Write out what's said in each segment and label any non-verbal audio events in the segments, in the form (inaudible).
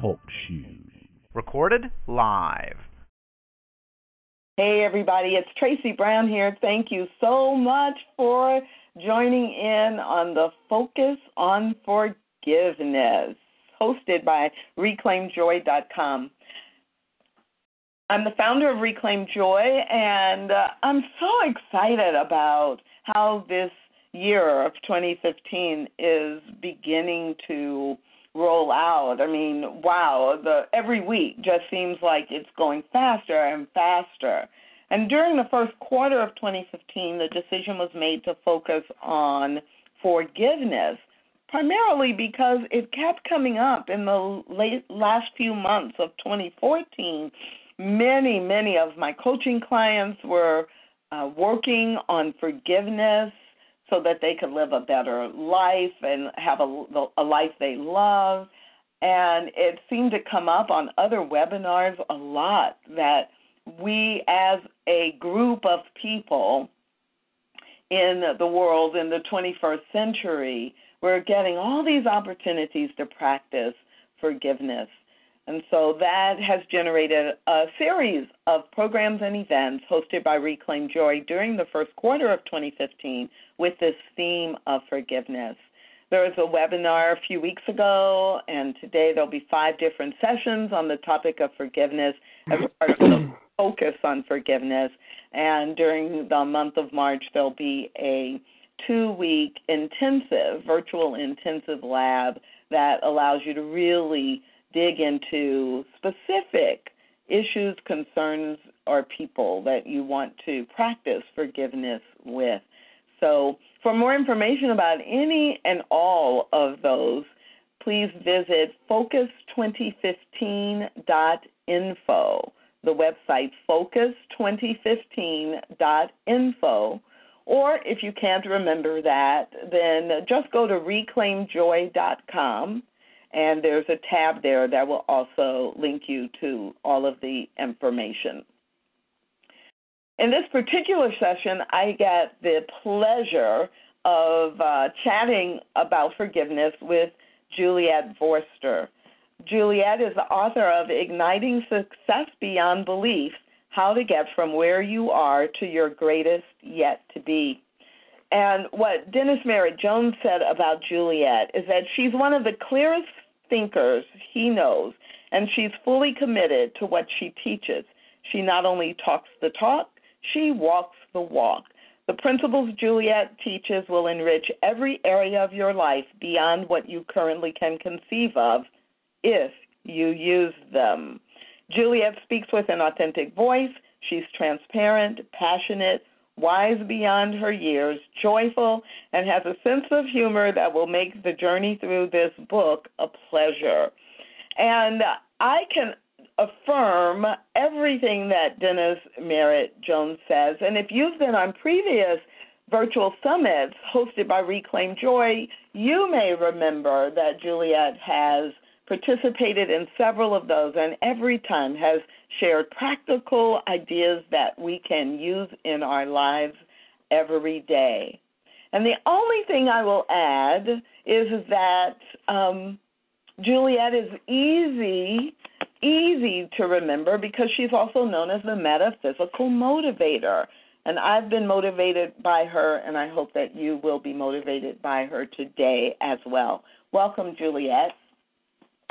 Talk shoes. Recorded live. Hey, everybody, it's Tracy Brown here. Thank you so much for joining in on the Focus on Forgiveness, hosted by ReclaimJoy.com. I'm the founder of Reclaim Joy, and uh, I'm so excited about how this year of 2015 is beginning to roll out. I mean, wow, the every week just seems like it's going faster and faster. And during the first quarter of 2015, the decision was made to focus on forgiveness, primarily because it kept coming up in the late, last few months of 2014 many, many of my coaching clients were uh, working on forgiveness so that they could live a better life and have a, a life they love. And it seemed to come up on other webinars a lot that we, as a group of people in the world in the 21st century, we're getting all these opportunities to practice forgiveness. And so that has generated a series of programs and events hosted by Reclaim Joy during the first quarter of 2015 with this theme of forgiveness. There was a webinar a few weeks ago, and today there'll be five different sessions on the topic of forgiveness as mm-hmm. part of the focus on forgiveness. And during the month of March, there'll be a two week intensive, virtual intensive lab that allows you to really dig into specific issues, concerns, or people that you want to practice forgiveness with. So, for more information about any and all of those, please visit focus2015.info, the website focus2015.info. Or if you can't remember that, then just go to reclaimjoy.com and there's a tab there that will also link you to all of the information. In this particular session, I get the pleasure of uh, chatting about forgiveness with Juliet Vorster. Juliet is the author of Igniting Success Beyond Belief How to Get From Where You Are to Your Greatest Yet to Be. And what Dennis Merritt Jones said about Juliet is that she's one of the clearest thinkers he knows, and she's fully committed to what she teaches. She not only talks the talk, she walks the walk. The principles Juliet teaches will enrich every area of your life beyond what you currently can conceive of if you use them. Juliet speaks with an authentic voice. She's transparent, passionate, wise beyond her years, joyful, and has a sense of humor that will make the journey through this book a pleasure. And I can affirm everything that Dennis Merritt Jones says. And if you've been on previous virtual summits hosted by Reclaim Joy, you may remember that Juliet has participated in several of those and every time has shared practical ideas that we can use in our lives every day. And the only thing I will add is that um, Juliet is easy, easy to remember because she's also known as the metaphysical motivator. And I've been motivated by her, and I hope that you will be motivated by her today as well. Welcome, Juliet.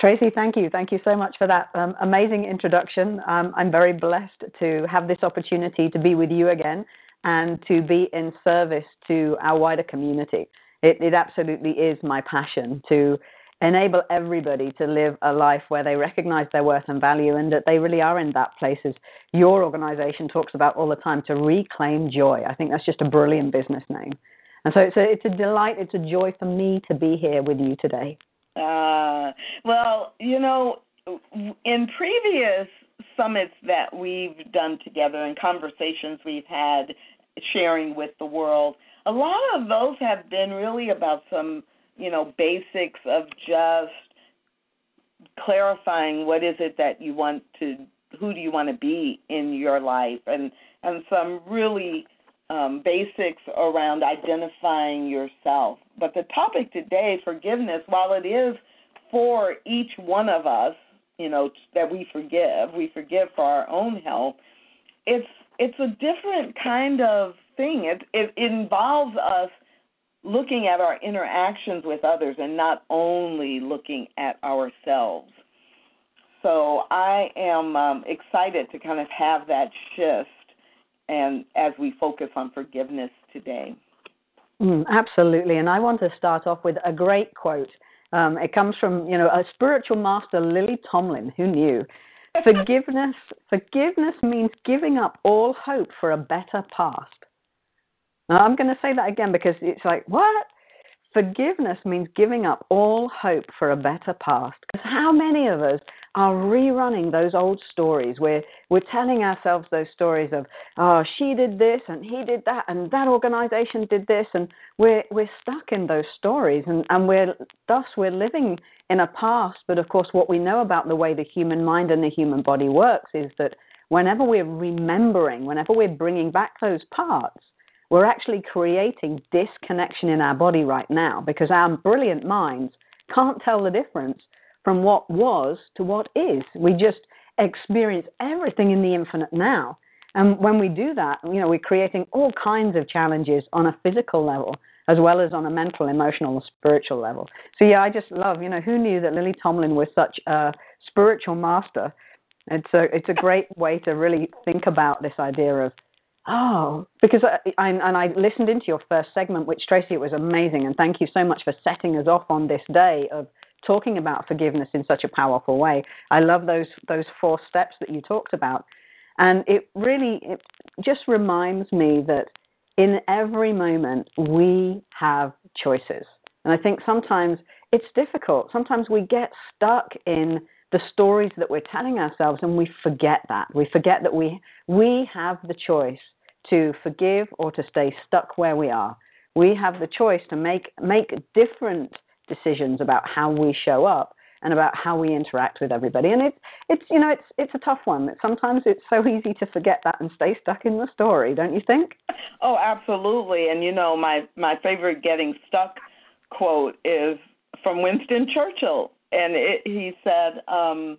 Tracy, thank you. Thank you so much for that um, amazing introduction. Um, I'm very blessed to have this opportunity to be with you again and to be in service to our wider community. It, it absolutely is my passion to enable everybody to live a life where they recognize their worth and value and that they really are in that place as your organization talks about all the time to reclaim joy. I think that's just a brilliant business name. And so it's a, it's a delight, it's a joy for me to be here with you today. Uh, well, you know, in previous summits that we've done together and conversations we've had sharing with the world, a lot of those have been really about some, you know, basics of just clarifying what is it that you want to who do you want to be in your life. And and some really um, basics around identifying yourself. But the topic today, forgiveness, while it is for each one of us, you know, that we forgive, we forgive for our own health. It's it's a different kind of thing. It it involves us looking at our interactions with others and not only looking at ourselves. So I am um, excited to kind of have that shift and as we focus on forgiveness today. Mm, absolutely, and I want to start off with a great quote. Um, it comes from you know a spiritual master, Lily Tomlin, who knew. (laughs) Forgiveness, forgiveness means giving up all hope for a better past. Now, I'm going to say that again because it's like, what? Forgiveness means giving up all hope for a better past. Because how many of us are rerunning those old stories where we're telling ourselves those stories of, oh, she did this and he did that and that organization did this and we're we're stuck in those stories and, and we're thus we're living in a past. But of course what we know about the way the human mind and the human body works is that whenever we're remembering, whenever we're bringing back those parts, we're actually creating disconnection in our body right now because our brilliant minds can't tell the difference from what was to what is. We just experience everything in the infinite now. And when we do that, you know, we're creating all kinds of challenges on a physical level as well as on a mental, emotional, and spiritual level. So yeah, I just love, you know, who knew that Lily Tomlin was such a spiritual master? It's a it's a great way to really think about this idea of Oh, because I, I, and I listened into your first segment, which Tracy, it was amazing, and thank you so much for setting us off on this day of talking about forgiveness in such a powerful way. I love those those four steps that you talked about, and it really it just reminds me that in every moment we have choices, and I think sometimes it's difficult. Sometimes we get stuck in the stories that we're telling ourselves and we forget that. We forget that we we have the choice to forgive or to stay stuck where we are. We have the choice to make make different decisions about how we show up and about how we interact with everybody. And it's it's you know it's it's a tough one. Sometimes it's so easy to forget that and stay stuck in the story, don't you think? Oh, absolutely. And you know my my favorite getting stuck quote is from Winston Churchill, and it, he said, um,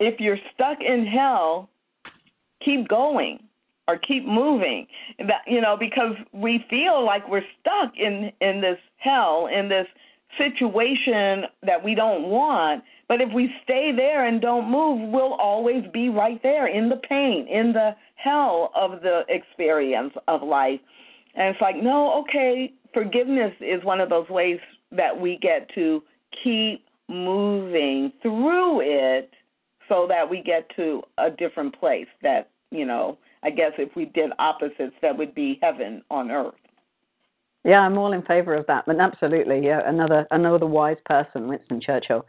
"If you're stuck in hell, keep going." or keep moving that you know because we feel like we're stuck in in this hell in this situation that we don't want but if we stay there and don't move we'll always be right there in the pain in the hell of the experience of life and it's like no okay forgiveness is one of those ways that we get to keep moving through it so that we get to a different place that you know I guess if we did opposites, that would be heaven on earth. Yeah, I'm all in favor of that. But absolutely, yeah, another another wise person, Winston Churchill.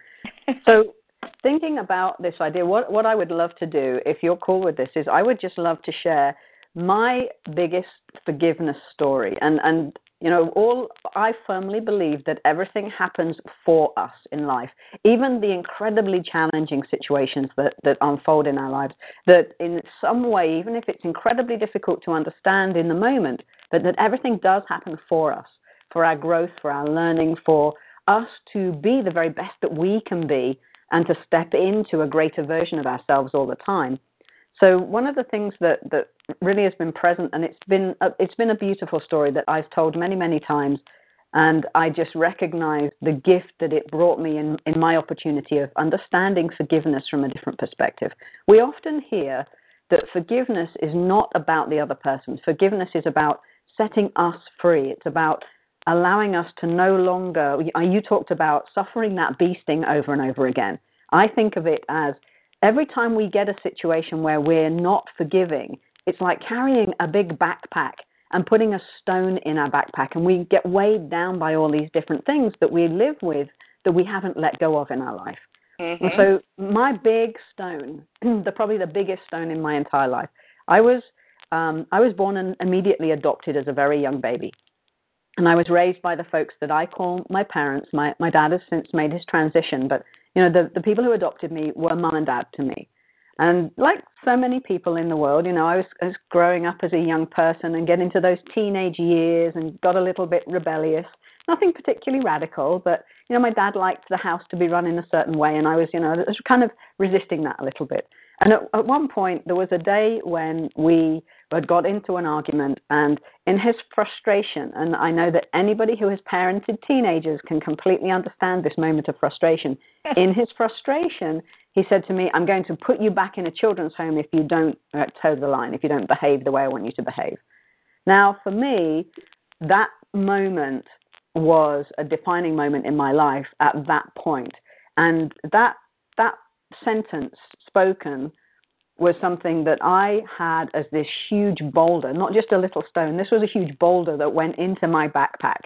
so (laughs) thinking about this idea, what what I would love to do, if you're cool with this, is I would just love to share my biggest forgiveness story. And and you know, all I firmly believe that everything happens for us in life, even the incredibly challenging situations that, that unfold in our lives, that in some way, even if it's incredibly difficult to understand in the moment, that, that everything does happen for us, for our growth, for our learning, for us to be the very best that we can be and to step into a greater version of ourselves all the time. So one of the things that, that really has been present, and it's been a, it's been a beautiful story that I've told many many times, and I just recognize the gift that it brought me in in my opportunity of understanding forgiveness from a different perspective. We often hear that forgiveness is not about the other person. Forgiveness is about setting us free. It's about allowing us to no longer. You talked about suffering that beasting over and over again. I think of it as every time we get a situation where we're not forgiving, it's like carrying a big backpack and putting a stone in our backpack, and we get weighed down by all these different things that we live with that we haven't let go of in our life. Mm-hmm. So, my big stone, (clears throat) the probably the biggest stone in my entire life, I was um, I was born and immediately adopted as a very young baby, and I was raised by the folks that I call my parents. My my dad has since made his transition, but you know the the people who adopted me were mom and dad to me. And like so many people in the world, you know, I was, I was growing up as a young person and getting into those teenage years and got a little bit rebellious. Nothing particularly radical, but you know, my dad liked the house to be run in a certain way, and I was, you know, was kind of resisting that a little bit. And at, at one point, there was a day when we had got into an argument, and in his frustration, and I know that anybody who has parented teenagers can completely understand this moment of frustration. (laughs) in his frustration, he said to me, I'm going to put you back in a children's home if you don't uh, toe the line, if you don't behave the way I want you to behave. Now, for me, that moment was a defining moment in my life at that. And that, that sentence spoken was something that I had as this huge boulder, not just a little stone. This was a huge boulder that went into my backpack.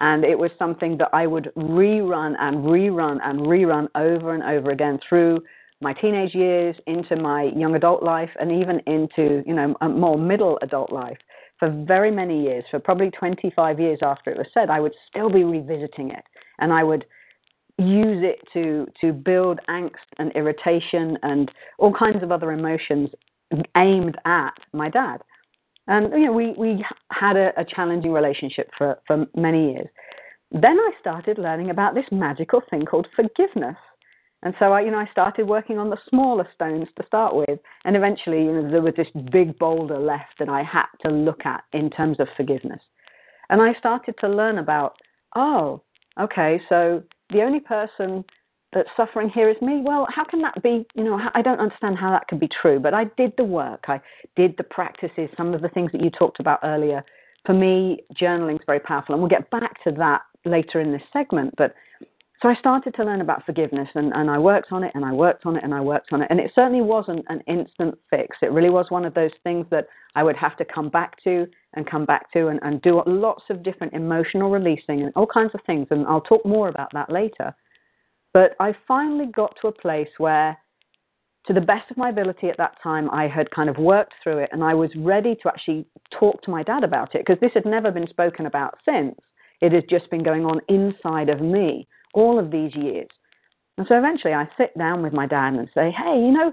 And it was something that I would rerun and rerun and rerun over and over again through my teenage years, into my young adult life, and even into, you know, a more middle adult life. For very many years, for probably 25 years after it was said, I would still be revisiting it. And I would use it to to build angst and irritation and all kinds of other emotions aimed at my dad. And you know, we we had a, a challenging relationship for for many years. Then I started learning about this magical thing called forgiveness. And so I, you know, I started working on the smaller stones to start with, and eventually, you know, there was this big boulder left that I had to look at in terms of forgiveness. And I started to learn about, oh, okay, so the only person that's suffering here is me. Well, how can that be? You know, I don't understand how that could be true, but I did the work. I did the practices, some of the things that you talked about earlier. For me, journaling is very powerful, and we'll get back to that later in this segment. But so I started to learn about forgiveness, and, and I worked on it, and I worked on it, and I worked on it. And it certainly wasn't an instant fix. It really was one of those things that I would have to come back to and come back to and, and do lots of different emotional releasing and all kinds of things. And I'll talk more about that later. But I finally got to a place where, to the best of my ability at that time, I had kind of worked through it and I was ready to actually talk to my dad about it because this had never been spoken about since. It had just been going on inside of me all of these years. And so eventually I sit down with my dad and say, hey, you know,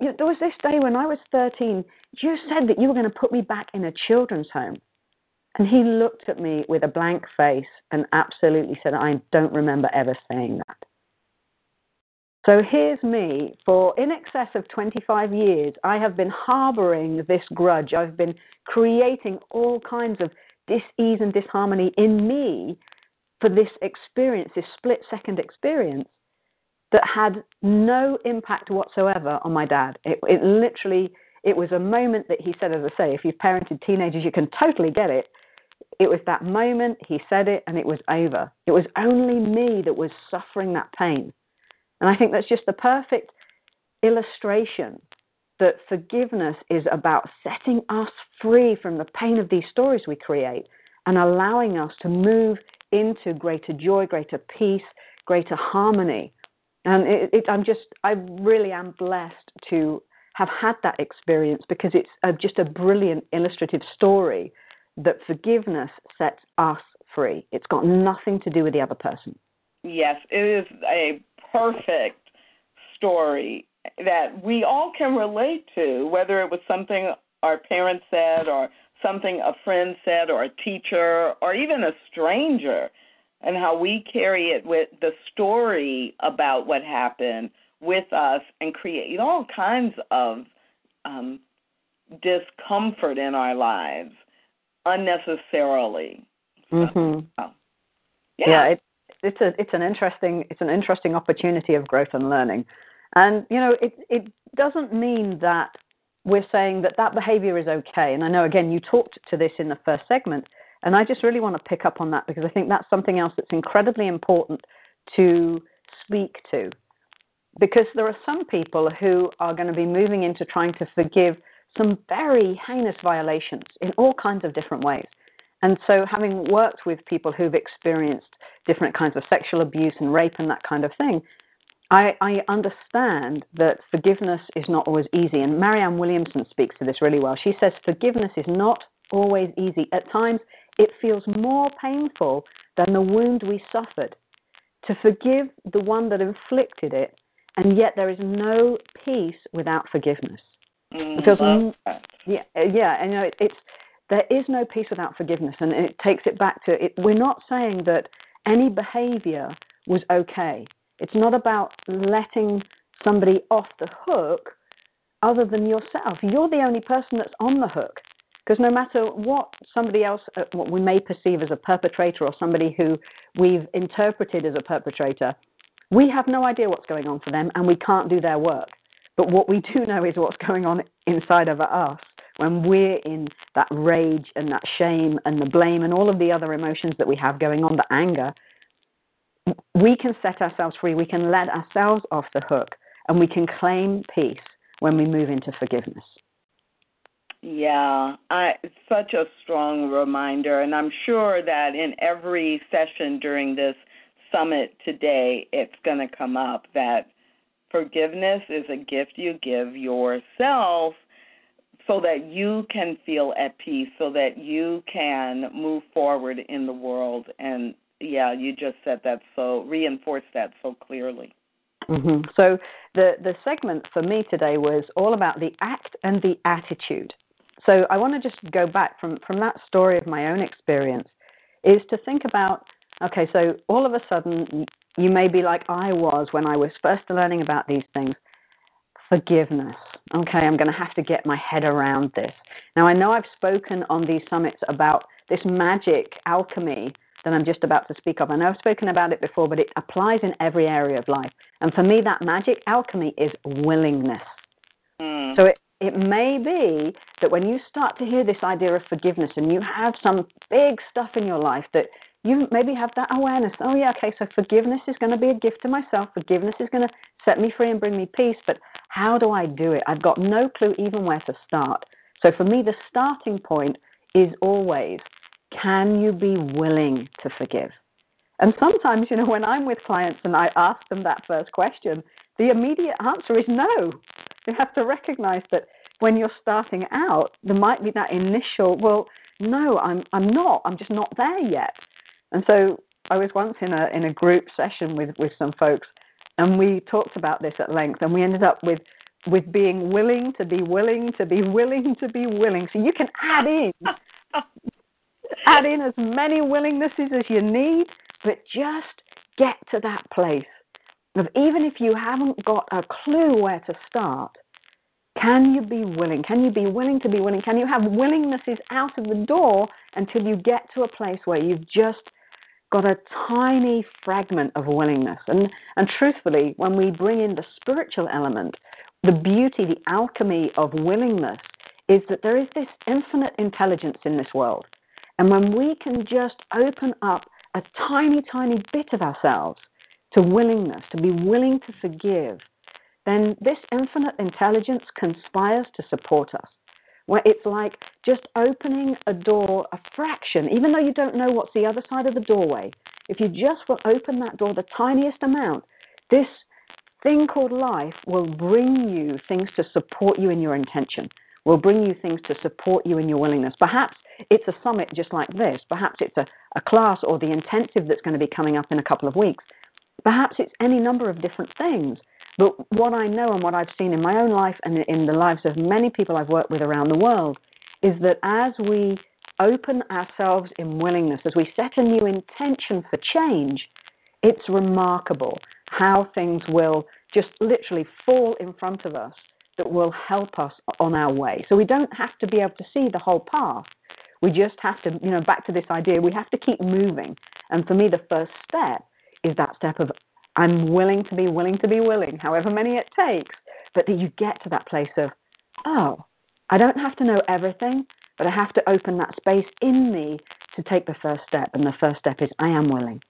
there was this day when I was 13, you said that you were going to put me back in a children's home. And he looked at me with a blank face and absolutely said, I don't remember ever saying that. So here's me. For in excess of 25 years, I have been harboring this grudge. I've been creating all kinds of dis ease and disharmony in me for this experience, this split second experience that had no impact whatsoever on my dad. It, it literally, it was a moment that he said, as I say, if you've parented teenagers, you can totally get it. It was that moment, he said it, and it was over. It was only me that was suffering that pain. And I think that's just the perfect illustration that forgiveness is about setting us free from the pain of these stories we create and allowing us to move into greater joy, greater peace, greater harmony. And it, it, I'm just, I really am blessed to have had that experience because it's a, just a brilliant illustrative story that forgiveness sets us free. It's got nothing to do with the other person. Yes, it is a perfect story that we all can relate to, whether it was something our parents said or something a friend said or a teacher or even a stranger and how we carry it with the story about what happened with us and create all kinds of um, discomfort in our lives unnecessarily. Mm-hmm. So, yeah, yeah it, it's a it's an interesting it's an interesting opportunity of growth and learning, and you know it it doesn't mean that we're saying that that behavior is okay. And I know, again, you talked to this in the first segment, and I just really want to pick up on that because I think that's something else that's incredibly important to speak to. Because there are some people who are going to be moving into trying to forgive some very heinous violations in all kinds of different ways. And so, having worked with people who've experienced different kinds of sexual abuse and rape and that kind of thing, I, I, understand that forgiveness is not always easy, and Marianne Williamson speaks to this really well. She says forgiveness is not always easy. At times, it feels more painful than the wound we suffered. To forgive the one that inflicted it and yet there is no peace without forgiveness. Mm, love that. yeah, uh, yeah, and you know, it, it's there is no peace without forgiveness, and it takes it back to it. We're not saying that any behavior was okay. It's not about letting somebody off the hook, other than yourself. You're the only person that's on the hook, because no matter what somebody else, uh, what we may perceive as a perpetrator or somebody who we've interpreted as a perpetrator, we have no idea what's going on for them, and we can't do their work. But what we do know is what's going on inside of us when we're in that rage and that shame and the blame and all of the other emotions that we have going on, the anger. We can set ourselves free. We can let ourselves off the hook and we can claim peace when we move into forgiveness. Yeah, I such a strong reminder, and I'm sure that in every session during this summit today, it's going to come up that forgiveness is a gift you give yourself so that you can feel at peace, so that you can move forward in the world. And yeah, you just said that so, reinforced that so clearly. hmm So the the segment for me today was all about the act and the attitude. So I want to just go back from from that story of my own experience, is to think about okay, so all of a sudden you may be like I was when I was first learning about these things. Forgiveness. Okay, I'm going to have to get my head around this. Now, I know I've spoken on these summits about this magic alchemy that I'm just about to speak of. I know I've spoken about it before, but it applies in every area of life. And for me, that magic alchemy is willingness. Mm. So it, it may be that when you start to hear this idea of forgiveness and you have some big stuff in your life that you maybe have that awareness oh, yeah, okay, so forgiveness is going to be a gift to myself. Forgiveness is going to set me free and bring me peace. But how do I do it? I've got no clue even where to start. So for me, the starting point is always can you be willing to forgive? And sometimes, you know, when I'm with clients and I ask them that first question, the immediate answer is no. You have to recognize that when you're starting out, there might be that initial, well, no, I'm I'm not. I'm just not there yet. And so I was once in a in a group session with with some folks, and we talked about this at length, and we ended up with with being willing to be willing to be willing to be willing. So you can add in (laughs) add in as many willingnesses as you need, but just get to that place of even if you haven't got a clue where to start, can you be willing? Can you be willing to be willing? Can you have willingnesses out of the door until you get to a place where you've just got a tiny fragment of willingness? And, and truthfully, when we bring in the spiritual element, the beauty, the alchemy of willingness is that there is this infinite intelligence in this world. And when we can just open up a tiny, tiny bit of ourselves to willingness, to be willing to forgive, then this infinite intelligence conspires to support us. Where it's like just opening a door a fraction, even though you don't know what's the other side of the doorway. If you just will open that door the tiniest amount, this thing called life will bring you things to support you in your intention, will bring you things to support you in your willingness. Perhaps it's a summit just like this. Perhaps it's a, a class or the intensive that's going to be coming up in a couple of weeks. Perhaps it's any number of different things. But what I know and what I've seen in my own life and in the lives of many people I've worked with around the world is that as we open ourselves in willingness, as we set a new intention for change, it's remarkable how things will just literally fall in front of us that will help us on our way. So we don't have to be able to see the whole path. We just have to, you know, back to this idea, we have to keep moving. And for me, the first step is that step of I'm willing to be willing to be willing, however many it takes, but that you get to that place of, oh, I don't have to know everything, but I have to open that space in me to take the first step. And the first step is I am willing.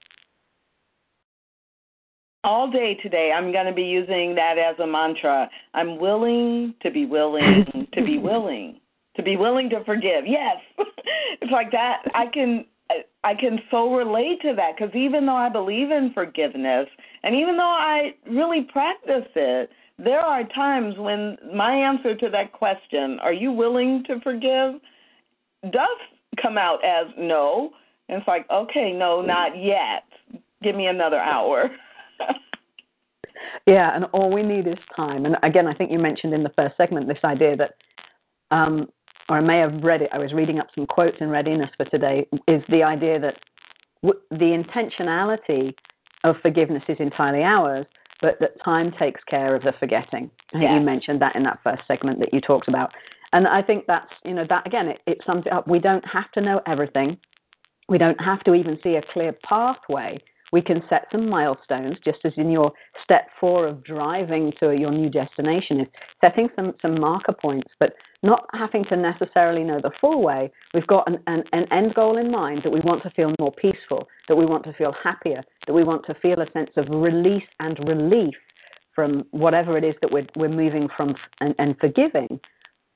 All day today, I'm going to be using that as a mantra. I'm willing to be willing (laughs) to be willing to be willing to forgive. Yes, (laughs) it's like that. I can I can so relate to that because even though I believe in forgiveness and even though I really practice it, there are times when my answer to that question, "Are you willing to forgive?" does come out as no. And it's like, okay, no, not yet. Give me another hour. (laughs) Yeah, and all we need is time. And again, I think you mentioned in the first segment this idea that, um, or I may have read it, I was reading up some quotes in readiness for today, is the idea that w- the intentionality of forgiveness is entirely ours, but that time takes care of the forgetting. I think Yeah. you mentioned that in that first segment that you talked about. And I think that's, you know, that again, it, it sums it up. We don't have to know everything. We don't have to even see a clear pathway. We can set some milestones, just as in your step four of driving to your new destination is setting some, some marker points, but not having to necessarily know the full way. We've got an, an, an end goal in mind that we want to feel more peaceful, that we want to feel happier, that we want to feel a sense of release and relief from whatever it is that we're, we're moving from and, and forgiving.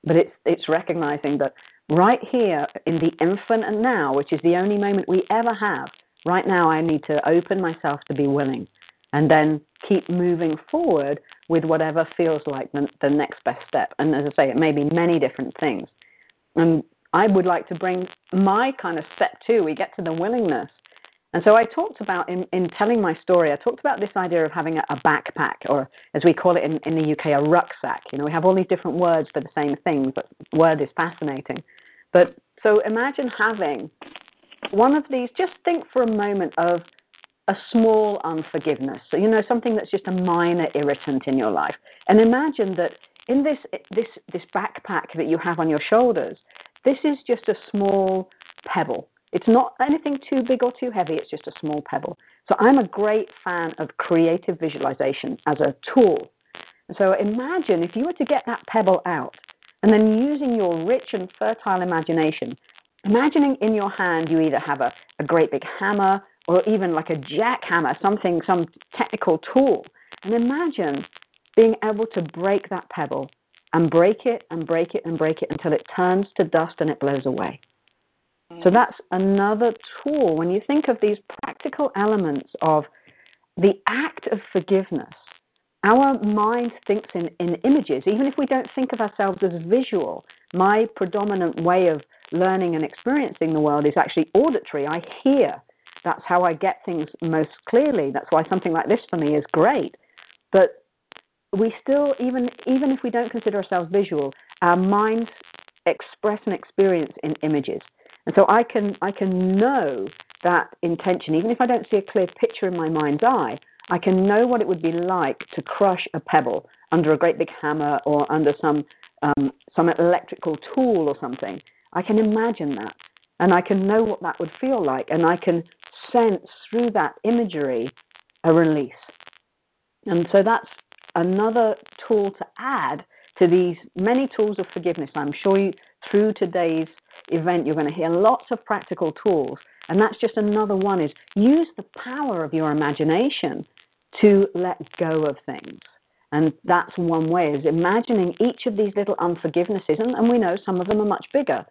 But it's, it's recognizing that right here in the infinite now, which is the only moment we ever have, right now I need to open myself to be willing and then keep moving forward with whatever feels like the, the next best step. And as I say, it may be many different things. And I would like to bring my kind of step two, we get to the willingness. And so I talked about, in, in telling my story, I talked about this idea of having a, a backpack, or as we call it in, in the UK, a rucksack. You know, we have all these different words for the same thing, but word is fascinating. But so imagine having one of these, just think for a moment of a small unforgiveness. So, you know, something that's just a minor irritant in your life. And imagine that in this, this, this backpack that you have on your shoulders, this is just a small pebble. It's not anything too big or too heavy, it's just a small pebble. So I'm a great fan of creative visualization as a tool. So imagine if you were to get that pebble out and then using your rich and fertile imagination, imagining in your hand you either have a, a great big hammer or even like a jackhammer, something, some technical tool. And imagine being able to break that pebble and break it and break it and break it until it turns to dust and it blows away. So mm. that's another tool. When you think of these practical elements of the act of forgiveness, our mind thinks in, in images, even if we don't think of ourselves as visual. My predominant way of learning and experiencing the world is actually auditory. I hear. That's how I get things most clearly. That's why something like this for me is great. But we still, even even if we don't consider ourselves visual, our minds express and experience in images. And so I can I can know that intention, even if I don't see a clear picture in my mind's eye, I can know what it would be like to crush a pebble under a great big hammer or under some um, some electrical tool or something. I can imagine that, and I can know what that would feel like, and I can sense through that imagery a release. And so that's another tool to add to these many tools of forgiveness. I'm sure you, through today's event you're going to hear lots of practical tools, and that's just another one. Is use the power of your imagination to let go of things. And that's one way is imagining each of these little unforgivenesses, and, and we know some of them are much bigger,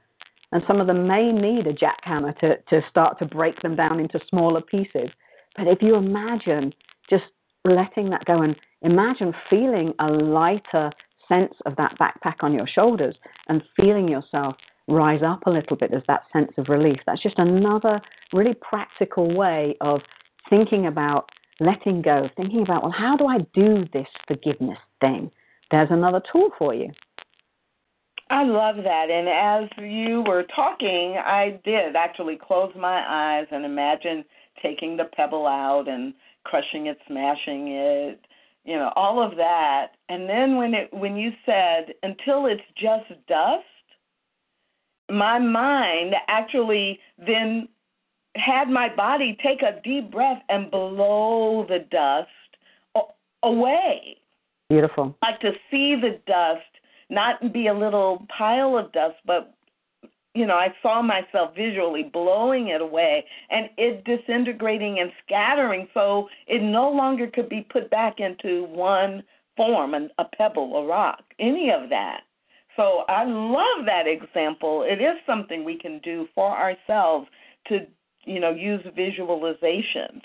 and some of them may need a jackhammer to, to start to break them down into smaller pieces. But if you imagine just letting that go and imagine feeling a lighter sense of that backpack on your shoulders and feeling yourself rise up a little bit as that sense of relief. That's just another really practical way of thinking about letting go, thinking about, well, how do I do this forgiveness thing? There's another tool for you. I love that. And as you were talking, I did actually close my eyes and imagine taking the pebble out and crushing it, smashing it, you know, all of that. And then when it when you said until it's just dust, my mind actually then had my body take a deep breath and blow the dust away. Beautiful. Like to see the dust not be a little pile of dust, but you know, I saw myself visually blowing it away and it disintegrating and scattering so it no longer could be put back into one form, a pebble, a rock, any of that. So I love that example. It is something we can do for ourselves to, you know, use visualizations.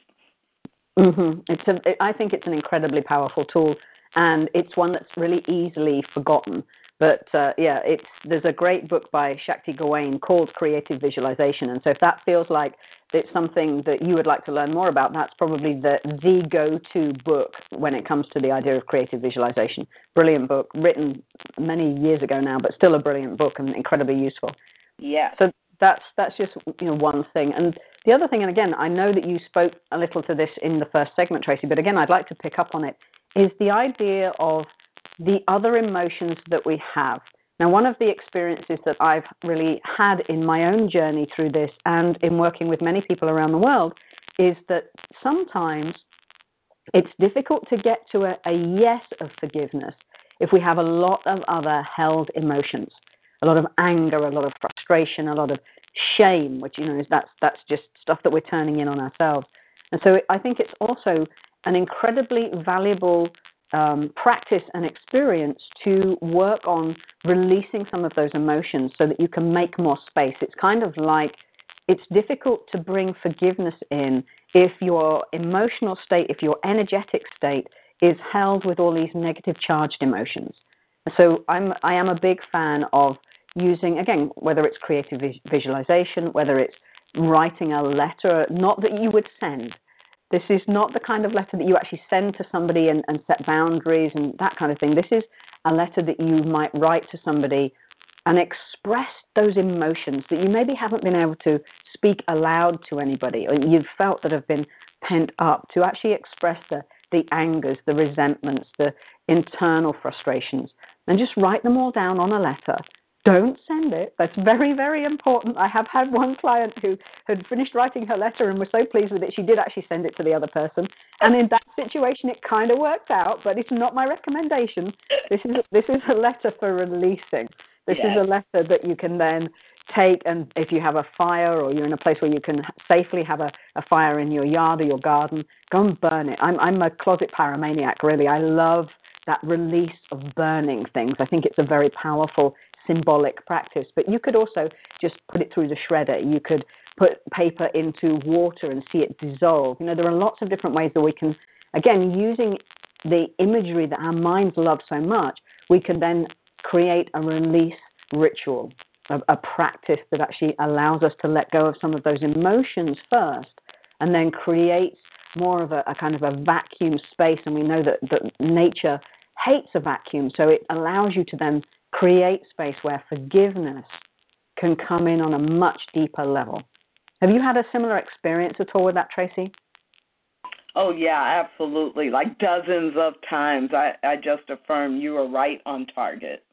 Mm-hmm. It's a, I think it's an incredibly powerful tool, and it's one that's really easily forgotten. But uh, yeah, it's there's a great book by Shakti Gawain called Creative Visualization, and so if that feels like it's something that you would like to learn more about, that's probably the the go-to book when it comes to the idea of creative visualization. Brilliant book, written many years ago now, but still a brilliant book and incredibly useful. Yeah. So that's that's just you know one thing. And the other thing, and again, I know that you spoke a little to this in the first segment, Tracy, but again, I'd like to pick up on it. Is the idea of the other emotions that we have. Now, one of the experiences that I've really had in my own journey through this and in working with many people around the world is that sometimes it's difficult to get to a, a yes of forgiveness if we have a lot of other held emotions, a lot of anger, a lot of frustration, a lot of shame, which you know is that's that's just stuff that we're turning in on ourselves. And so I think it's also an incredibly valuable um, practice and experience to work on releasing some of those emotions so that you can make more space. It's kind of like it's difficult to bring forgiveness in if your emotional state, if your energetic state is held with all these negative charged emotions. So I'm I am a big fan of using again whether it's creative visualization, whether it's writing a letter, not that you would send, this is not the kind of letter that you actually send to somebody and, and set boundaries and that kind of thing. This is a letter that you might write to somebody and express those emotions that you maybe haven't been able to speak aloud to anybody or you've felt that have been pent up to actually express the, the angers, the resentments, the internal frustrations, and just write them all down on a letter don't send it. That's very, very important. I have had one client who had finished writing her letter and was so pleased with it, she did actually send it to the other person. And in that situation, it kind of worked out, but it's not my recommendation. This is this is a letter for releasing. This is a letter that you can then take and if you have a fire or you're in a place where you can safely have a, a fire in your yard or your garden, go and burn it. I'm I'm a closet pyromaniac, really. I love that release of burning things. I think it's a very powerful symbolic practice. But you could also just put it through the shredder. You could put paper into water and see it dissolve. You know, there are lots of different ways that we can, again, using the imagery that our minds love so much, we can then create a release ritual, a, a practice that actually allows us to let go of some of those emotions first and then creates more of a, a, kind of a vacuum space. And we know that, that nature hates a vacuum, so it allows you to then create space where forgiveness can come in on a much deeper level. Have you had a similar experience at all with that, Tracy? Oh yeah, absolutely. Like dozens of times. I, I just affirm you are right on target.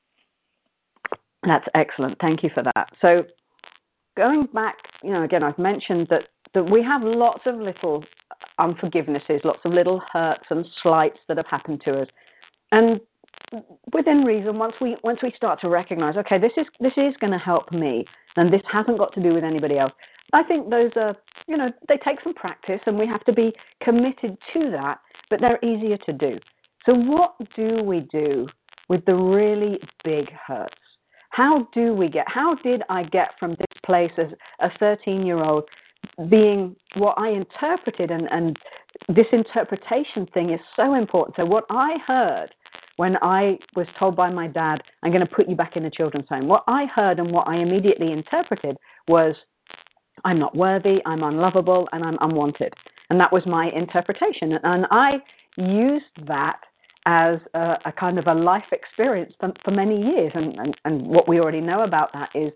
That's excellent. Thank you for that. So going back, you know, again I've mentioned that, that we have lots of little unforgivenesses, lots of little hurts and slights that have happened to us. And within reason once we once we start to recognize okay this is this is going to help me and this hasn't got to do with anybody else i think those are you know they take some practice and we have to be committed to that but they're easier to do. So what do we do with the really big hurts? How do we get how did i get from this place as a 13 year old being what i interpreted and and this interpretation thing is so important. So what i heard when I was told by my dad, I'm going to put you back in the children's home, what I heard and what I immediately interpreted was, I'm not worthy, I'm unlovable, and I'm unwanted. And that was my interpretation. And I used that as a, a kind of a life experience for, for many years. And, and, and what we already know about that is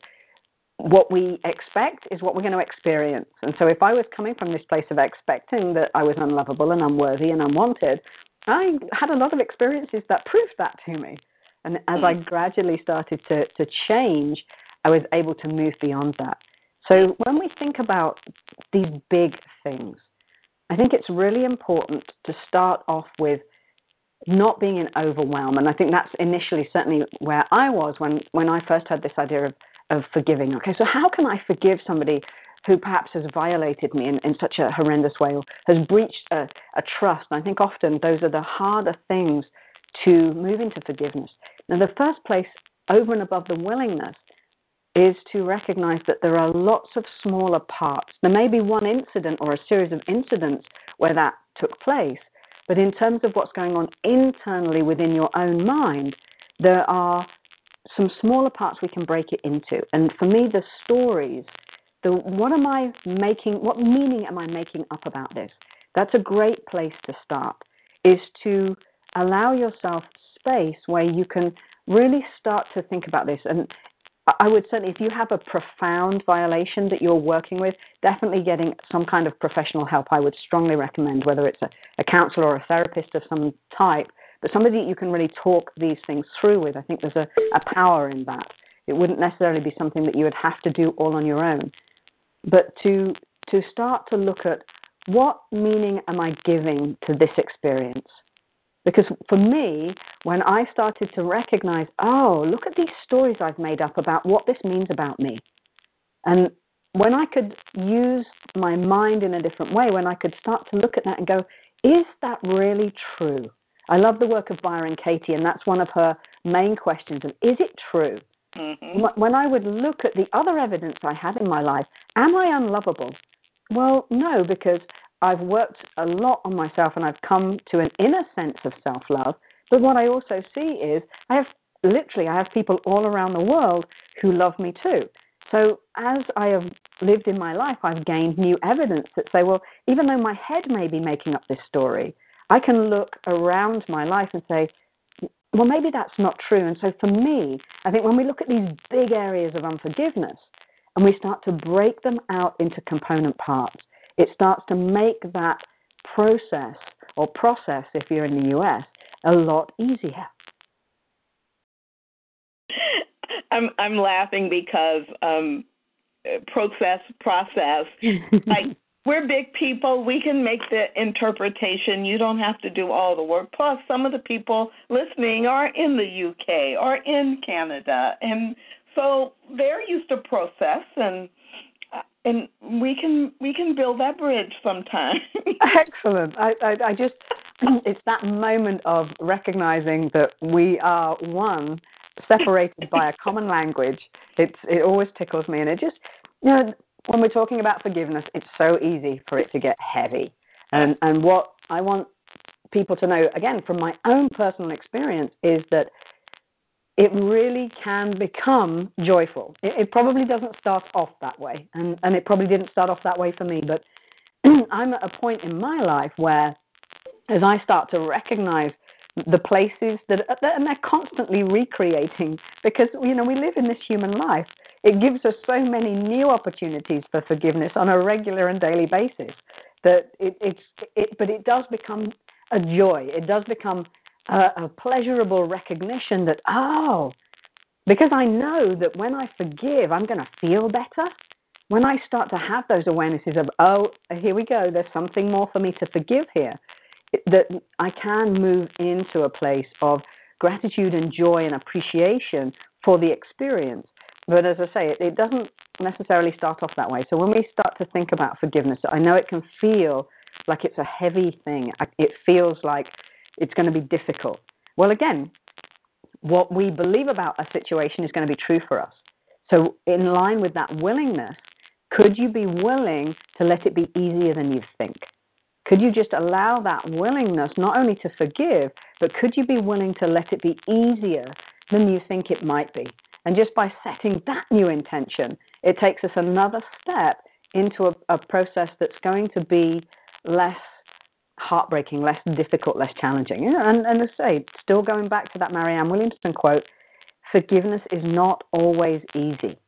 what we expect is what we're going to experience. And so if I was coming from this place of expecting that I was unlovable and unworthy and unwanted, I had a lot of experiences that proved that to me. And as I hmm. gradually started to, to change, I was able to move beyond that. So when we think about these big things, I think it's really important to start off with not being in overwhelm. And I think that's initially certainly where I was when, when I first had this idea of, of forgiving. Okay, so how can I forgive somebody who perhaps has violated me in, in such a horrendous way or has breached a, a trust. And I think often those are the harder things to move into forgiveness. Now, the first place, over and above the willingness, is to recognize that there are lots of smaller parts. There may be one incident or a series of incidents where that took place, but in terms of what's going on internally within your own mind, there are some smaller parts we can break it into. And for me, the stories the what am I making? What meaning am I making up about this? That's a great place to start. Is to allow yourself space where you can really start to think about this. And I would certainly, if you have a profound violation that you're working with, definitely getting some kind of professional help. I would strongly recommend, whether it's a, a counselor or a therapist of some type, but somebody that you can really talk these things through with. I think there's a, a power in that. It wouldn't necessarily be something that you would have to do all on your own, but to to start to look at what meaning am I giving to this experience? Because for me, when I started to recognize, oh, look at these stories I've made up about what this means about me. And when I could use my mind in a different way, when I could start to look at that and go, is that really true? I love the work of Byron Katie, and that's one of her main questions of is it true? Mm-hmm. When I would look at the other evidence I had in my life, am I unlovable? Well, no, because I've worked a lot on myself and I've come to an inner sense of self love. But what I also see is I have literally I have people all around the world who love me too. So as I have lived in my life, I've gained new evidence that say, well, even though my head may be making up this story, I can look around my life and say, well, maybe that's not true. And so for me, I think when we look at these big areas of unforgiveness and we start to break them out into component parts, it starts to make that process or process, if you're in the US, a lot easier. I'm I'm laughing because um, process process (laughs) like we're big people we can make the interpretation you don't have to do all the work plus some of the people listening are in the UK or in Canada and so they're used to process and and we can we can build that bridge sometime. (laughs) Excellent. I, I, I just it's that moment of recognizing that we are one, separated by a common language. It's it always tickles me, and it just you know when we're talking about forgiveness, it's so easy for it to get heavy. And and what I want people to know again from my own personal experience is that it really can become joyful. It, it, probably doesn't start off that way, and, and it probably didn't start off that way for me. But (clears throat) I'm at a point in my life where, as I start to recognize the places that, and they're constantly recreating because you know we live in this human life. It gives us so many new opportunities for forgiveness on a regular and daily basis that it, it's it, but it does become a joy. It does become a, a pleasurable recognition that, oh, because I know that when I forgive, I'm going to feel better. When I start to have those awarenesses of, oh, here we go, there's something more for me to forgive here, that I can move into a place of gratitude and joy and appreciation for the experience. But as I say, it, it doesn't necessarily start off that way. So when we start to think about forgiveness, I know it can feel like it's a heavy thing. It feels like it's going to be difficult. Well, again, what we believe about a situation is going to be true for us. So, in line with that willingness, could you be willing to let it be easier than you think? Could you just allow that willingness not only to forgive, but could you be willing to let it be easier than you think it might be? And just by setting that new intention, it takes us another step into a, a process that's going to be less heartbreaking, less difficult, less challenging. And, and as I say, still going back to that Marianne Williamson quote, forgiveness is not always easy.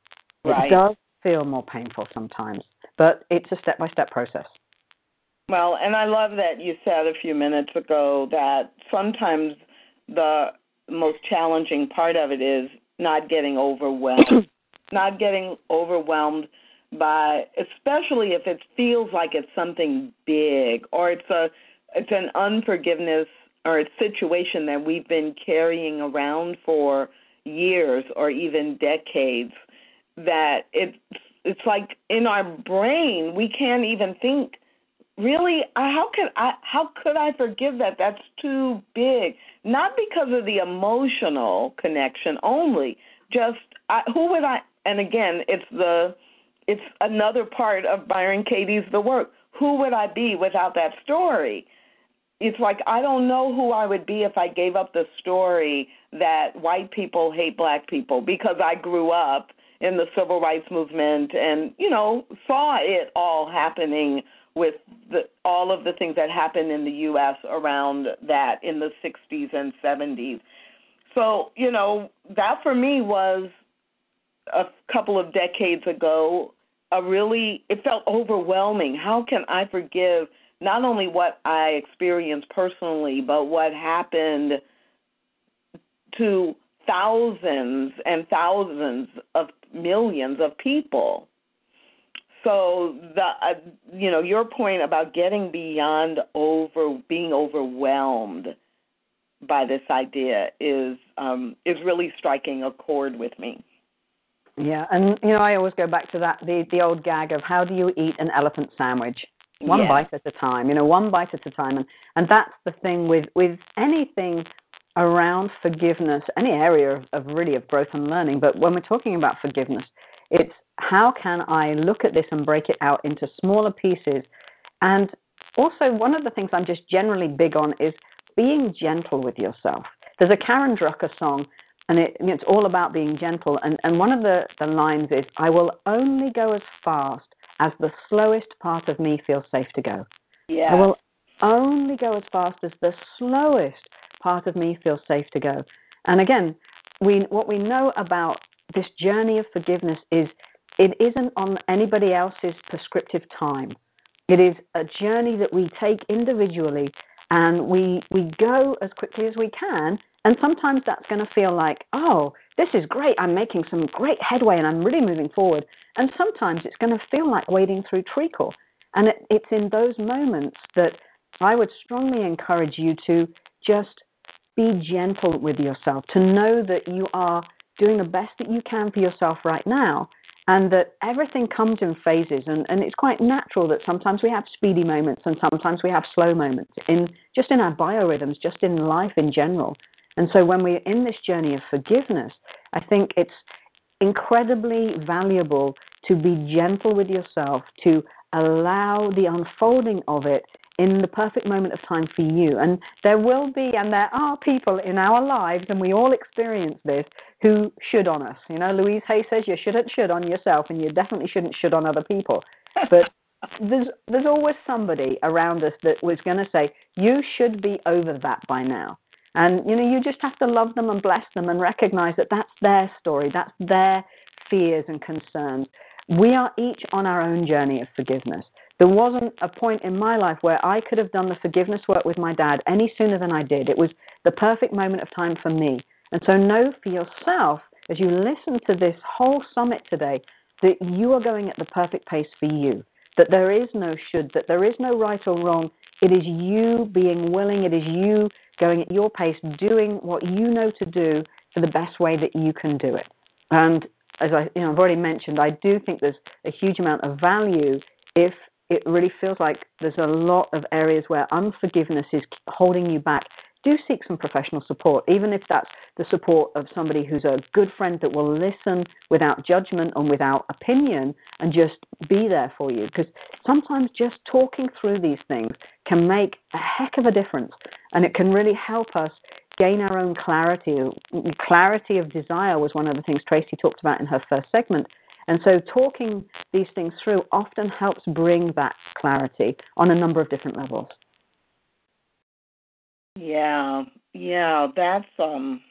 Right. It does feel more painful sometimes, but it's a step by step process. Well, and I love that you said a few minutes ago that sometimes the most challenging part of it is not getting overwhelmed. (coughs) not getting overwhelmed by especially if it feels like it's something big or it's a it's an unforgiveness or a situation that we've been carrying around for years or even decades that it's it's like in our brain we can't even think really how could i how could i forgive that that's too big not because of the emotional connection only just I, who would i and again it's the it's another part of Byron Katie's The Work. Who would I be without that story? It's like I don't know who I would be if I gave up the story that white people hate black people because I grew up in the civil rights movement and you know saw it all happening with the, all of the things that happened in the US around that in the 60s and 70s so you know that for me was a couple of decades ago a really it felt overwhelming how can i forgive not only what i experienced personally but what happened to thousands and thousands of millions of people. So the uh, you know your point about getting beyond over being overwhelmed by this idea is um, is really striking a chord with me. Yeah, and you know I always go back to that the the old gag of how do you eat an elephant sandwich? One bite at a time, you know, one bite at a time, and and that's the thing with with anything around forgiveness, any area of, of really of growth and learning. But when we're talking about forgiveness, it's how can I look at this and break it out into smaller pieces? And also, one of the things I'm just generally big on is being gentle with yourself. There's a Karen Drucker song, and it, it's all about being gentle. And, and one of the, the lines is, I will only go as fast as the slowest part of me feels safe to go. Yeah. I will only go as fast as the slowest part of me feels safe to go. And again, we, what we know about this journey of forgiveness is it isn't on anybody else's prescriptive time. It is a journey that we take individually and we, we go as quickly as we can. And sometimes that's going to feel like, oh, this is great. I'm making some great headway and I'm really moving forward. And sometimes it's going to feel like wading through treacle. And it, it's in those moments that I would strongly encourage you to just be gentle with yourself, to know that you are doing the best that you can for yourself right now, and that everything comes in phases. And, and it's quite natural that sometimes we have speedy moments and sometimes we have slow moments in just in our biorhythms, just in life in general. And so when we're in this journey of forgiveness, I think it's incredibly valuable to be gentle with yourself, to allow the unfolding of it in the perfect moment of time for you. And there will be, and there are people in our lives, and we all experience this, who should on us. You know, Louise Hay says you shouldn't should on yourself, and you definitely shouldn't should on other people. But (laughs) there's there's always somebody around us that was going to say you should be over that by now. And you know, you just have to love them and bless them and recognize that that's their story, that's their fears and concerns. We are each on our own journey of forgiveness. There wasn't a point in my life where I could have done the forgiveness work with my dad any sooner than I did. It was the perfect moment of time for me. And so know for yourself, as you listen to this whole summit today, that you are going at the perfect pace for you. That there is no should, that there is no right or wrong. It is you being willing, it is you going at your pace, doing what you know to do for the best way that you can do it. And as I, you know, I've already mentioned, I do think there's a huge amount of value if it really feels like there's a lot of areas where unforgiveness is holding you back, do seek some professional support, even if that's the support of somebody who's a good friend that will listen without judgment and without opinion and just be there for you. Because sometimes just talking through these things can make a heck of a difference and it can really help us gain our own clarity. Clarity of desire was one of the things Tracy talked about in her first segment. And so talking these things through often helps bring that clarity on a number of different levels. Yeah, yeah, that's um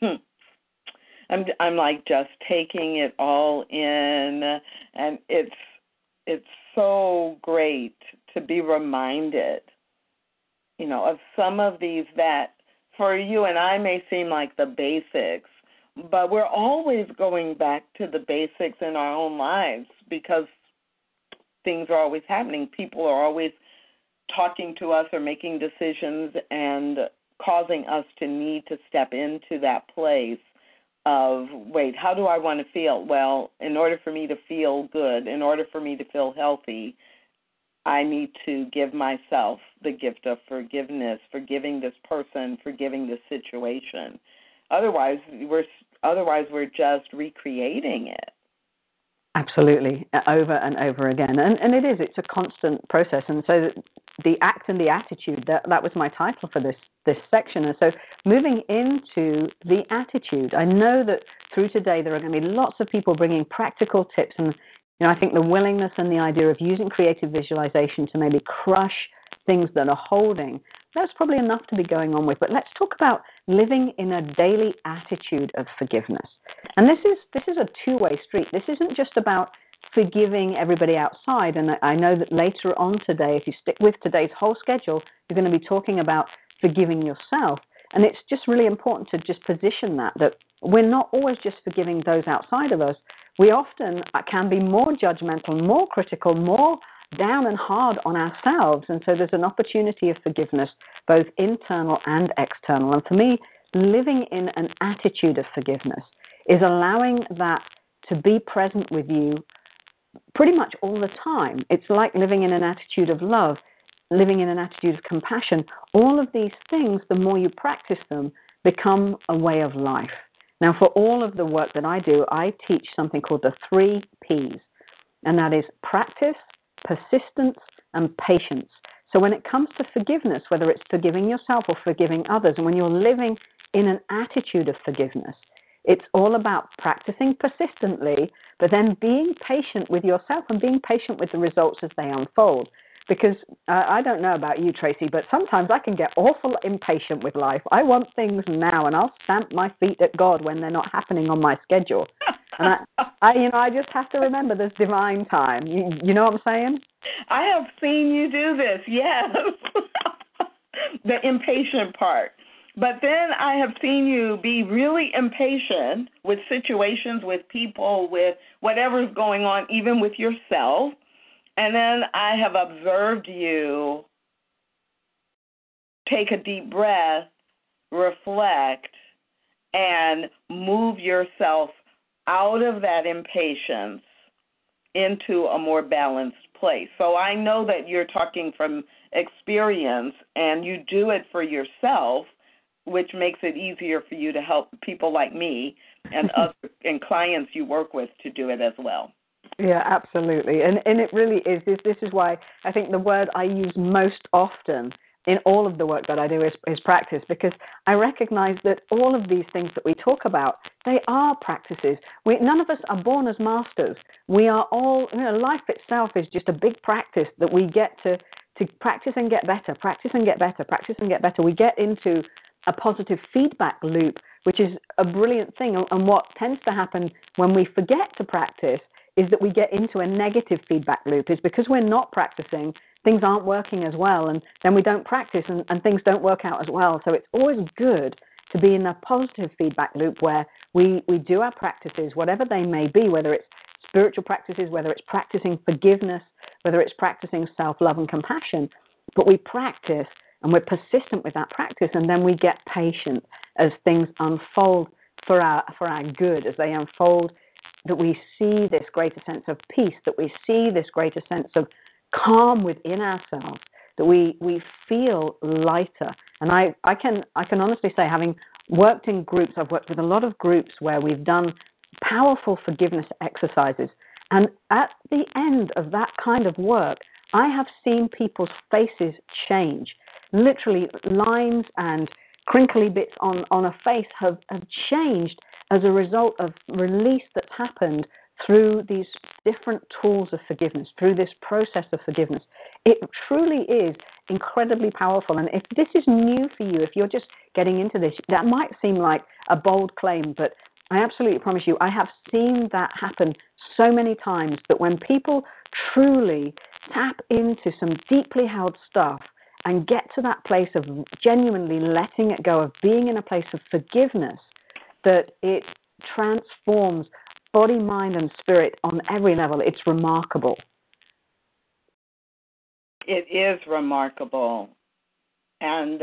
(laughs) I'm I'm like just taking it all in and it's it's so great to be reminded you know of some of these that for you and I may seem like the basics but we're always going back to the basics in our own lives because things are always happening. People are always talking to us or making decisions and causing us to need to step into that place of wait, how do I want to feel? Well, in order for me to feel good, in order for me to feel healthy, I need to give myself the gift of forgiveness, forgiving this person, forgiving this situation. Otherwise, we're otherwise we're just recreating it. Absolutely, uh, over and over again, and and it is. It's a constant process, and so the act and the attitude. That that was my title for this this section. And so moving into the attitude, I know that through today there are going to be lots of people bringing practical tips and you know I think the willingness and the idea of using creative visualization to maybe crush things that are holding that's probably enough to be going on with. But let's talk about living in a daily attitude of forgiveness. And this is this is a two-way street. This isn't just about forgiving everybody outside. And I know that later on today, if you stick with today's whole schedule, you're going to be talking about forgiving yourself. And it's just really important to just position that that we're not always just forgiving those outside of us. We often uh, can be more judgmental, more critical, more down and hard on ourselves. And so there's an opportunity of forgiveness, both internal and external. And for me, living in an attitude of forgiveness is allowing that to be present with you pretty much all the time. It's like living in an attitude of love, living in an attitude of compassion. All of these things, the more you practice them, become a way of life. Now, for all of the work that I do, I teach something called the three P's, and that is practice, persistence, and patience. So when it comes to forgiveness, whether it's forgiving yourself or forgiving others, and when you're living in an attitude of forgiveness, it's all about practicing persistently, but then being patient with yourself and being patient with the results as they unfold. Because uh, I don't know about you, Tracy, but sometimes I can get awful impatient with life. I want things now, and I'll stamp my feet at God when they're not happening on my schedule. (laughs) And I, I, you know, I just have to remember this divine time. You, you know what I'm saying? I have seen you do this. Yes, (laughs) the impatient part. But then I have seen you be really impatient with situations, with people, with whatever's going on, even with yourself. And then I have observed you take a deep breath, reflect, and move yourself out of that impatience into a more balanced place. So I know that you're talking from experience and you do it for yourself, which makes it easier for you to help people like me and (laughs) other and clients you work with to do it as well. Yeah, absolutely. And and it really is this this is why I think the word I use most often in all of the work that I do is, is practice because I recognize that all of these things that we talk about, they are practices. We, none of us are born as masters. We are all, you know, life itself is just a big practice that we get to, to practice and get better, practice and get better, practice and get better. We get into a positive feedback loop, which is a brilliant thing. And what tends to happen when we forget to practice is that we get into a negative feedback loop, is because we're not practicing things aren't working as well, and then we don't practice and, and things don't work out as well. So it's always good to be in a positive feedback loop where we, we do our practices, whatever they may be, whether it's spiritual practices, whether it's practicing forgiveness, whether it's practicing self love and compassion, but we practice and we're persistent with that practice, and then we get patient as things unfold for our for our good, as they unfold, that we see this greater sense of peace, that we see this greater sense of calm within ourselves, that we, we feel lighter. And I, I, can, I can honestly say, having worked in groups, I've worked with a lot of groups where we've done powerful forgiveness exercises. And at the end of that kind of work, I have seen people's faces change. Literally, lines and crinkly bits on, on a face have, have changed as a result of release that's happened through these different tools of forgiveness, through this process of forgiveness. It truly is incredibly powerful. And if this is new for you, if you're just getting into this, that might seem like a bold claim, but I absolutely promise you, I have seen that happen so many times that when people truly tap into some deeply held stuff and get to that place of genuinely letting it go, of being in a place of forgiveness, that it transforms body, mind, and spirit on every level. It's remarkable. It is remarkable. And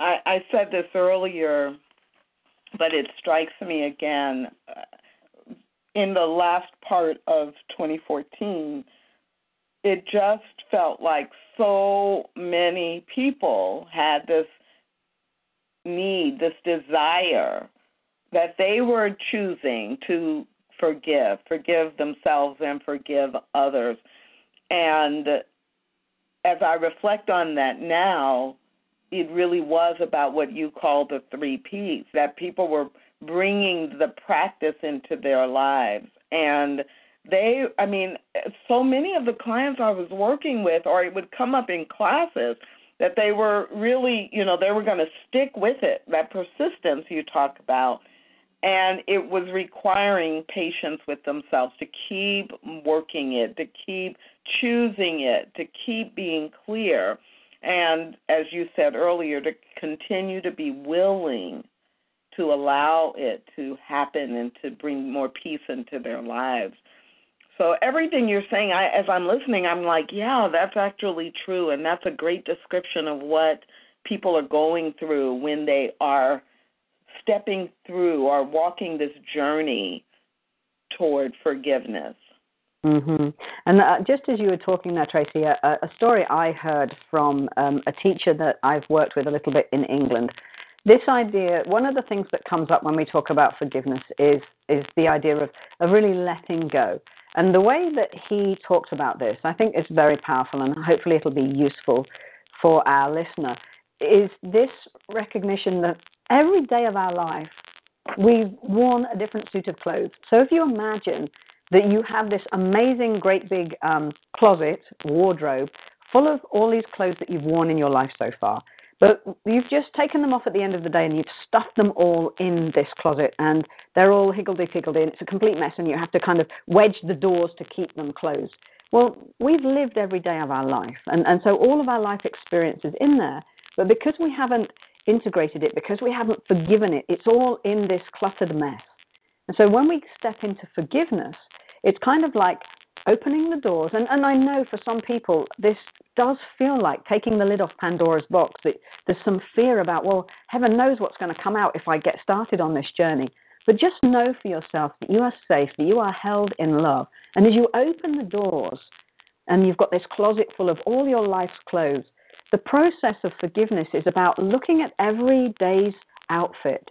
I, I said this earlier, but it strikes me again. Uh, in the last part of 2014, it just felt like so many people had this need, this desire that they were choosing to forgive, forgive themselves and forgive others. And as I reflect on that now, it really was about what you call the three P's that people were bringing the practice into their lives. And they, I mean, so many of the clients I was working with, or it would come up in classes, that they were really, you know, they were going to stick with it, that persistence you talk about. And it was requiring patience with themselves to keep working it, to keep choosing it, to keep being clear. And as you said earlier, to continue to be willing to allow it to happen and to bring more peace into their lives. So everything you're saying, I, as I'm listening, I'm like, yeah, that's actually true, and that's a great description of what people are going through when they are stepping through or walking this journey toward forgiveness. Mm-hmm. And uh, just as you were talking there, Tracy, a, a story I heard from um, a teacher that I've worked with a little bit in England. This idea, one of the things that comes up when we talk about forgiveness is is the idea of, of really letting go. And the way that he talks about this, I think is very powerful, and hopefully it'll be useful for our listener, is this recognition that every day of our life we've worn a different suit of clothes. So if you imagine that you have this amazing, great big um, closet, wardrobe, full of all these clothes that you've worn in your life so far. But you've just taken them off at the end of the day and you've stuffed them all in this closet and they're all higgledy piggledy and it's a complete mess and you have to kind of wedge the doors to keep them closed. Well, we've lived every day of our life and, and so all of our life experience is in there. But because we haven't integrated it, because we haven't forgiven it, it's all in this cluttered mess. And so when we step into forgiveness, it's kind of like opening the doors. And, and I know for some people, this does feel like taking the lid off Pandora's box. There's some fear about, well, heaven knows what's going to come out if I get started on this journey. But just know for yourself that you are safe, that you are held in love. And as you open the doors and you've got this closet full of all your life's clothes, the process of forgiveness is about looking at every day's outfit.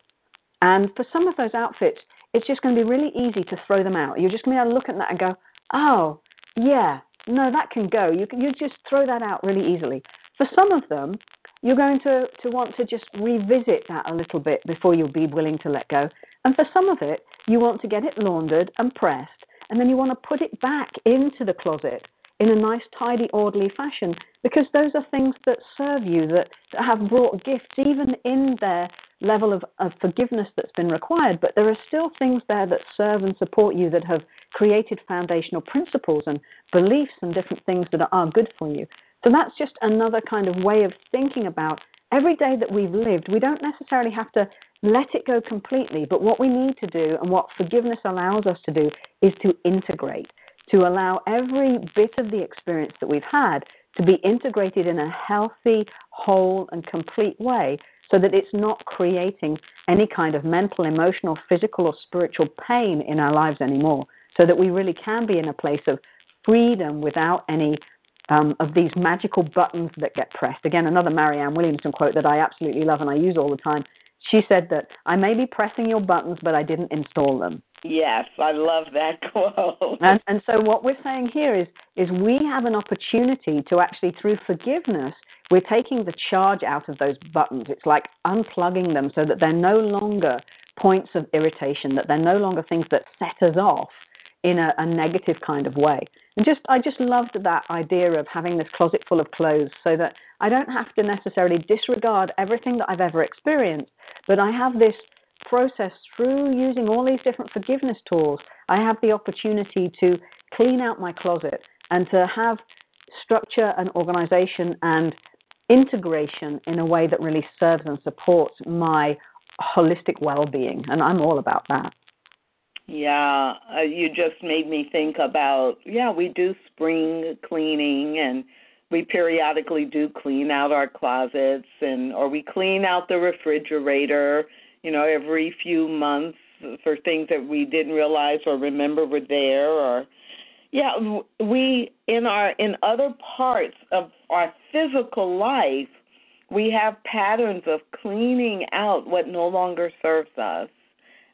And for some of those outfits, it's just going to be really easy to throw them out. You're just going to look at that and go, oh, yeah, no, that can go. You can you just throw that out really easily. For some of them, you're going to, to want to just revisit that a little bit before you'll be willing to let go. And for some of it, you want to get it laundered and pressed, and then you want to put it back into the closet in a nice, tidy, orderly fashion because those are things that serve you, that, that have brought gifts, even in their level of, of forgiveness that's been required. But there are still things there that serve and support you that have created foundational principles and beliefs and different things that are good for you. So that's just another kind of way of thinking about every day that we've lived. We don't necessarily have to let it go completely, but what we need to do and what forgiveness allows us to do is to integrate to allow every bit of the experience that we've had to be integrated in a healthy, whole, and complete way so that it's not creating any kind of mental, emotional, physical, or spiritual pain in our lives anymore. So that we really can be in a place of freedom without any um, of these magical buttons that get pressed. Again, another Marianne Williamson quote that I absolutely love and I use all the time. She said that I may be pressing your buttons, but I didn't install them. Yes, I love that (laughs) quote. And, and so what we're saying here is is we have an opportunity to actually through forgiveness we're taking the charge out of those buttons. It's like unplugging them so that they're no longer points of irritation, that they're no longer things that set us off in a, a negative kind of way. And just I just loved that idea of having this closet full of clothes so that I don't have to necessarily disregard everything that I've ever experienced, but I have this process through using all these different forgiveness tools, I have the opportunity to clean out my closet and to have structure and organization and integration in a way that really serves and supports my holistic well being. And I'm all about that. Yeah, uh, you just made me think about, yeah, we do spring cleaning and we periodically do clean out our closets and or we clean out the refrigerator you know, every few months for things that we didn't realize or remember were there or yeah, we in our in other parts of our physical life, we have patterns of cleaning out what no longer serves us.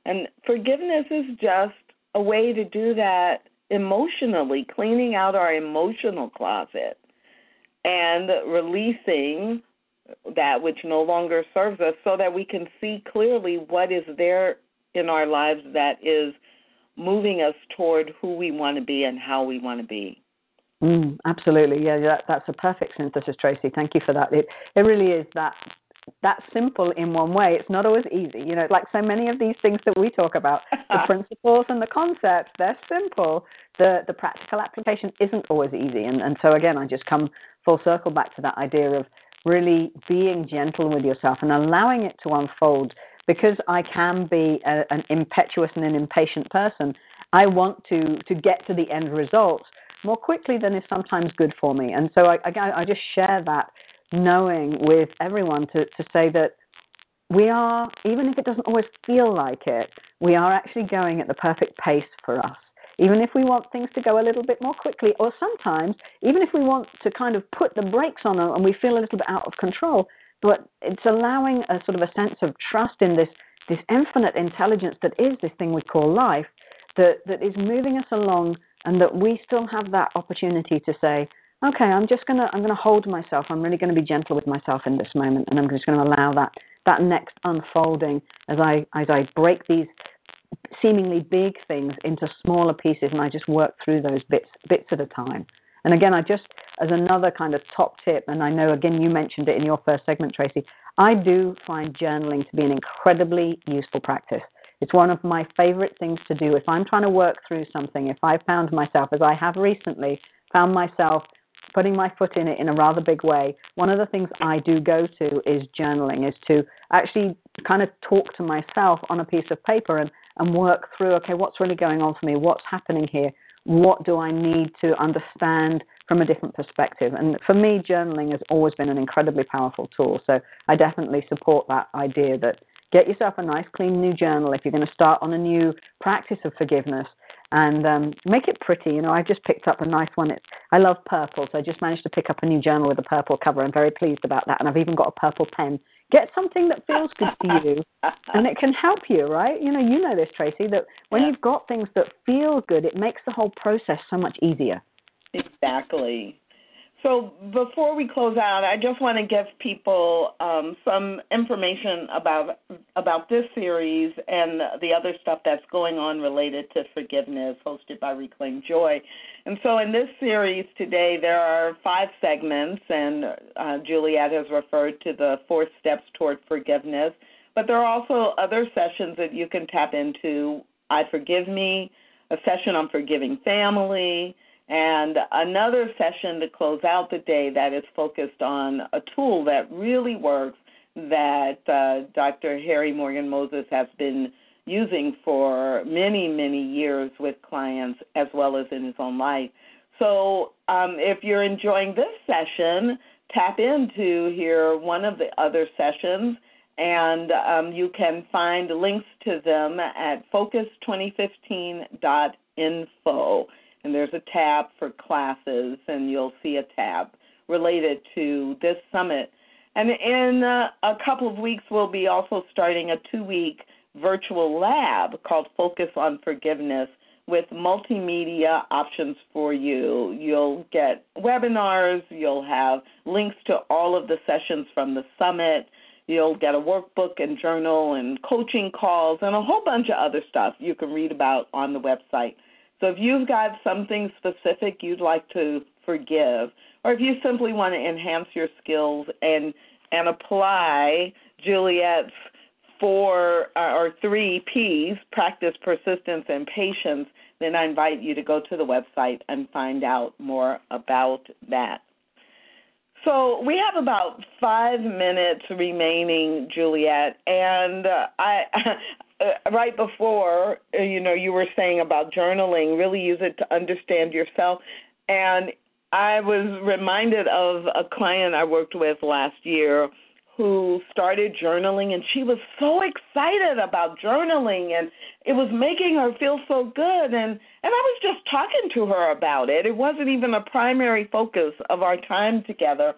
And forgiveness is just a way to do that emotionally, cleaning out our emotional closet. and releasing that which no longer serves us so that we can see clearly what is there in our lives that is moving us toward who we want to be and how we want to be. Mm, absolutely, yeah, that, that's a perfect synthesis, Tracy. Thank you for that. It it really is that that simple in one way. It's not always easy, you know. Like so many of these things that we talk about, (laughs) the principles and the concepts, they're simple. The the practical application isn't always easy, and and so again, I just come full circle back to that idea of really being gentle with yourself and allowing it to unfold. Because I can be a, an impetuous and an impatient person, I want to to get to the end result more quickly than is sometimes good for me. And so I, I, I just share that knowing with everyone to, to say that we are, even if it doesn't always feel like it, we are actually going at the perfect pace for us. Even if we want things to go a little bit more quickly, or sometimes, even if we want to kind of put the brakes on them and we feel a little bit out of control, but it's allowing a sort of a sense of trust in this, this infinite intelligence that is this thing we call life, that, that is moving us along and that we still have that opportunity to say, okay, I'm just gonna I'm gonna hold myself. I'm really going to be gentle with myself in this moment, and I'm just going to allow that that next unfolding as I as I break these seemingly big things into smaller pieces, and I just work through those bits bits at a time. And again, I just as another kind of top tip, and I know again you mentioned it in your first segment, Tracy. I do find journaling to be an incredibly useful practice. It's one of my favorite things to do if I'm trying to work through something. If I found myself, as I have recently, found myself putting my foot in it in a rather big way, one of the things I do go to is journaling, is to actually kind of talk to myself on a piece of paper and, and work through, okay, what's really going on for me? What's happening here? What do I need to understand from a different perspective? And for me, journaling has always been an incredibly powerful tool. So I definitely support that idea that get yourself a nice, clean new journal if you're going to start on a new practice of forgiveness and um, make it pretty. You know, I just picked up a nice one. It's I love purple, so I just managed to pick up a new journal with a purple cover. I'm very pleased about that, and I've even got a purple pen. Get something that feels good to you, (laughs) and it can help you, right? You know, you know this, Tracy, that when yeah. you've got things that feel good, it makes the whole process so much easier. Exactly. So before we close out, I just want to give people um, some information about about this series and the other stuff that's going on related to forgiveness, hosted by Reclaim Joy. And so in this series today, there are five segments, and uh, Juliet has referred to the four steps toward forgiveness. But there are also other sessions that you can tap into. I forgive me, a session on forgiving family and another session to close out the day that is focused on a tool that really works that uh, Dr. Harry Morgan Moses has been using for many, many years with clients as well as in his own life. So um, if you're enjoying this session, tap into here one of the other sessions, and um, you can find links to them at focus2015.info and there's a tab for classes, and you'll see a tab related to this summit. And in uh, a couple of weeks, we'll be also starting a two week virtual lab called Focus on Forgiveness with multimedia options for you. You'll get webinars, you'll have links to all of the sessions from the summit. You'll get a workbook and journal and coaching calls and a whole bunch of other stuff you can read about on the website. So if you've got something specific you'd like to forgive, or if you simply want to enhance your skills and and apply Juliet's four uh, or three P's practice, persistence, and patience, then I invite you to go to the website and find out more about that. So we have about five minutes remaining, Juliet, and uh, I (laughs) uh, right before, uh, you know, you were saying about journaling, really use it to understand yourself. And I was reminded of a client I worked with last year who started journaling and she was so excited about journaling and it was making her feel so good and and I was just talking to her about it. It wasn't even a primary focus of our time together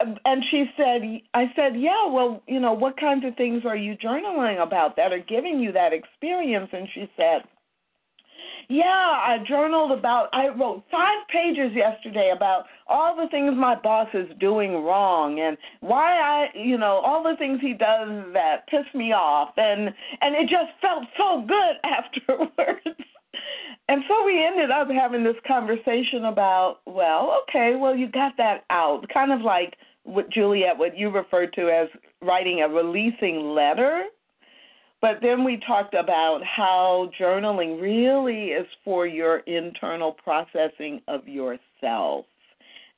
and she said i said yeah well you know what kinds of things are you journaling about that are giving you that experience and she said yeah, I journaled about, I wrote five pages yesterday about all the things my boss is doing wrong and why I, you know, all the things he does that piss me off. And, and it just felt so good (laughs) afterwards. and so we ended up having this conversation about, well, okay, well, you got that out. Kind of like what Juliet, what you referred to as writing a releasing letter but then we talked about how journaling really is for your internal processing of yourself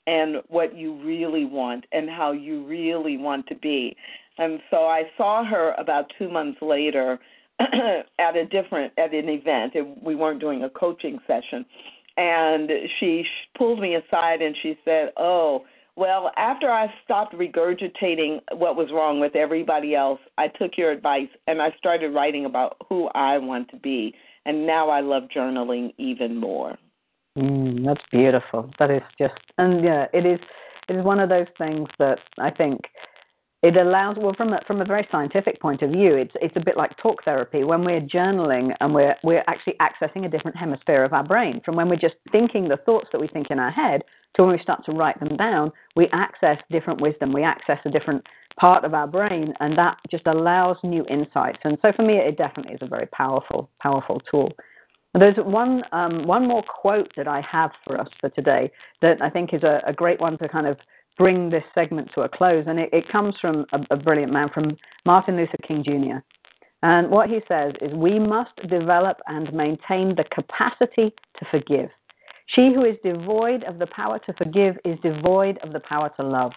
and what you really want and how you really want to be. And so I saw her about two months later (clears throat) at a different at an event. We weren't doing a coaching session, and she pulled me aside and she said, "Oh." Well, after I stopped regurgitating what was wrong with everybody else, I took your advice and I started writing about who I want to be. And now I love journaling even more. Mm, that's beautiful. That is just, and yeah, it is. It is one of those things that I think it allows. Well, from a, from a very scientific point of view, it's it's a bit like talk therapy. When we're journaling and we're we're actually accessing a different hemisphere of our brain from when we're just thinking the thoughts that we think in our head to when we start to write them down, we access different wisdom, we access a different part of our brain, and that just allows new insights. And so for me, it definitely is a very powerful, powerful tool. There's one um, one more quote that I have for us for today that I think is a, a great one to kind of bring this segment to a close, and it, it comes from a, a brilliant man, from Martin Luther King Jr. And what he says is, we must develop and maintain the capacity to forgive. She who is devoid of the power to forgive is devoid of the power to love.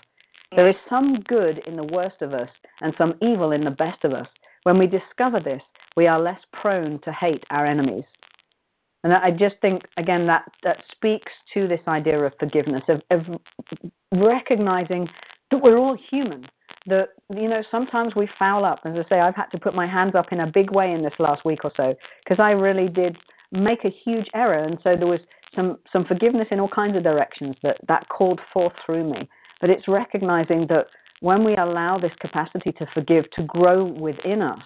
There is some good in the worst of us and some evil in the best of us. When we discover this, we are less prone to hate our enemies. And I just think, again, that, that speaks to this idea of forgiveness, of, of recognizing that we're all human. That, you know, sometimes we foul up. As I say, I've had to put my hands up in a big way in this last week or so because I really did make a huge error. And so there was some, some forgiveness in all kinds of directions that, that called forth through me. But it's recognizing that when we allow this capacity to forgive to grow within us,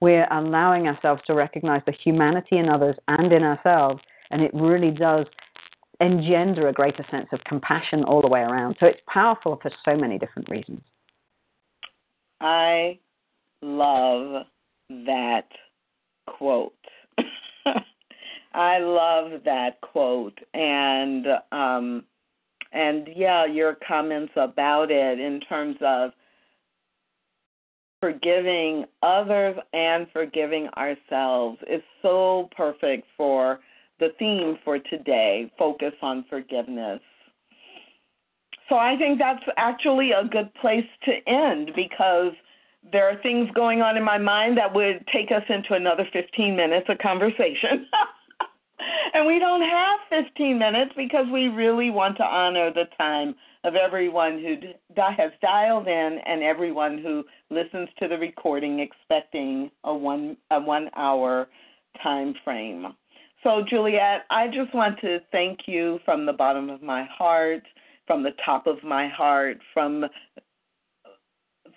we're allowing ourselves to recognize the humanity in others and in ourselves, and it really does engender a greater sense of compassion all the way around. So it's powerful for so many different reasons. I love that quote. (laughs) I love that quote and um and yeah, your comments about it in terms of forgiving others and forgiving ourselves is so perfect for the theme for today, focus on forgiveness. So I think that's actually a good place to end because there are things going on in my mind that would take us into another 15 minutes of conversation. (laughs) and we don't have 15 minutes because we really want to honor the time of everyone who has dialed in and everyone who listens to the recording expecting a one a one hour time frame. So Juliet, I just want to thank you from the bottom of my heart, from the top of my heart, from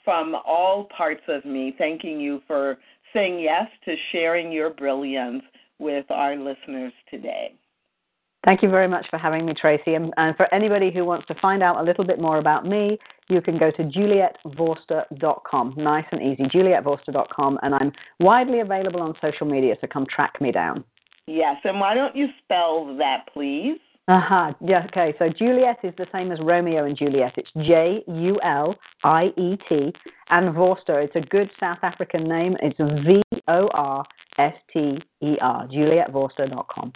from all parts of me, thanking you for saying yes to sharing your brilliance with our listeners today. Thank you very much for having me, Tracy. And, and, for anybody who wants to find out a little bit more about me, you can go to julietvorster.com. Nice and easy, julietvorster.com. And I'm widely available on social media, so come track me down. Yes, and why don't you spell that, please? Uh huh. Yeah. Okay. So Juliet is the same as Romeo and Juliet. It's J U L I E T, and Vorster. It's a good South African name. It's V O R S T E R. JulietVorster.com.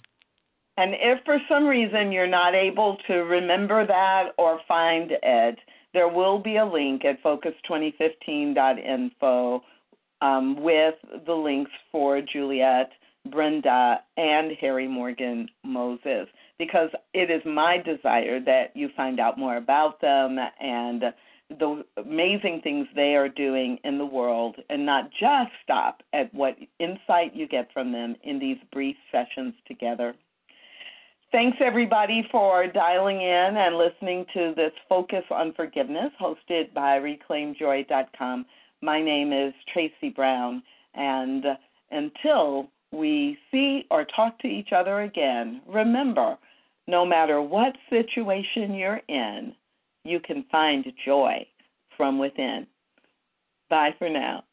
And if for some reason you're not able to remember that or find it, there will be a link at focus2015.info um, with the links for Juliet, Brenda, and Harry Morgan Moses because it is my desire that you find out more about them and the amazing things they are doing in the world and not just stop at what insight you get from them in these brief sessions together. Thanks, everybody, for dialing in and listening to this Focus on Forgiveness hosted by ReclaimJoy.com. My name is Tracy Brown, and until we see or talk to each other again, remember no matter what situation you're in, you can find joy from within. Bye for now.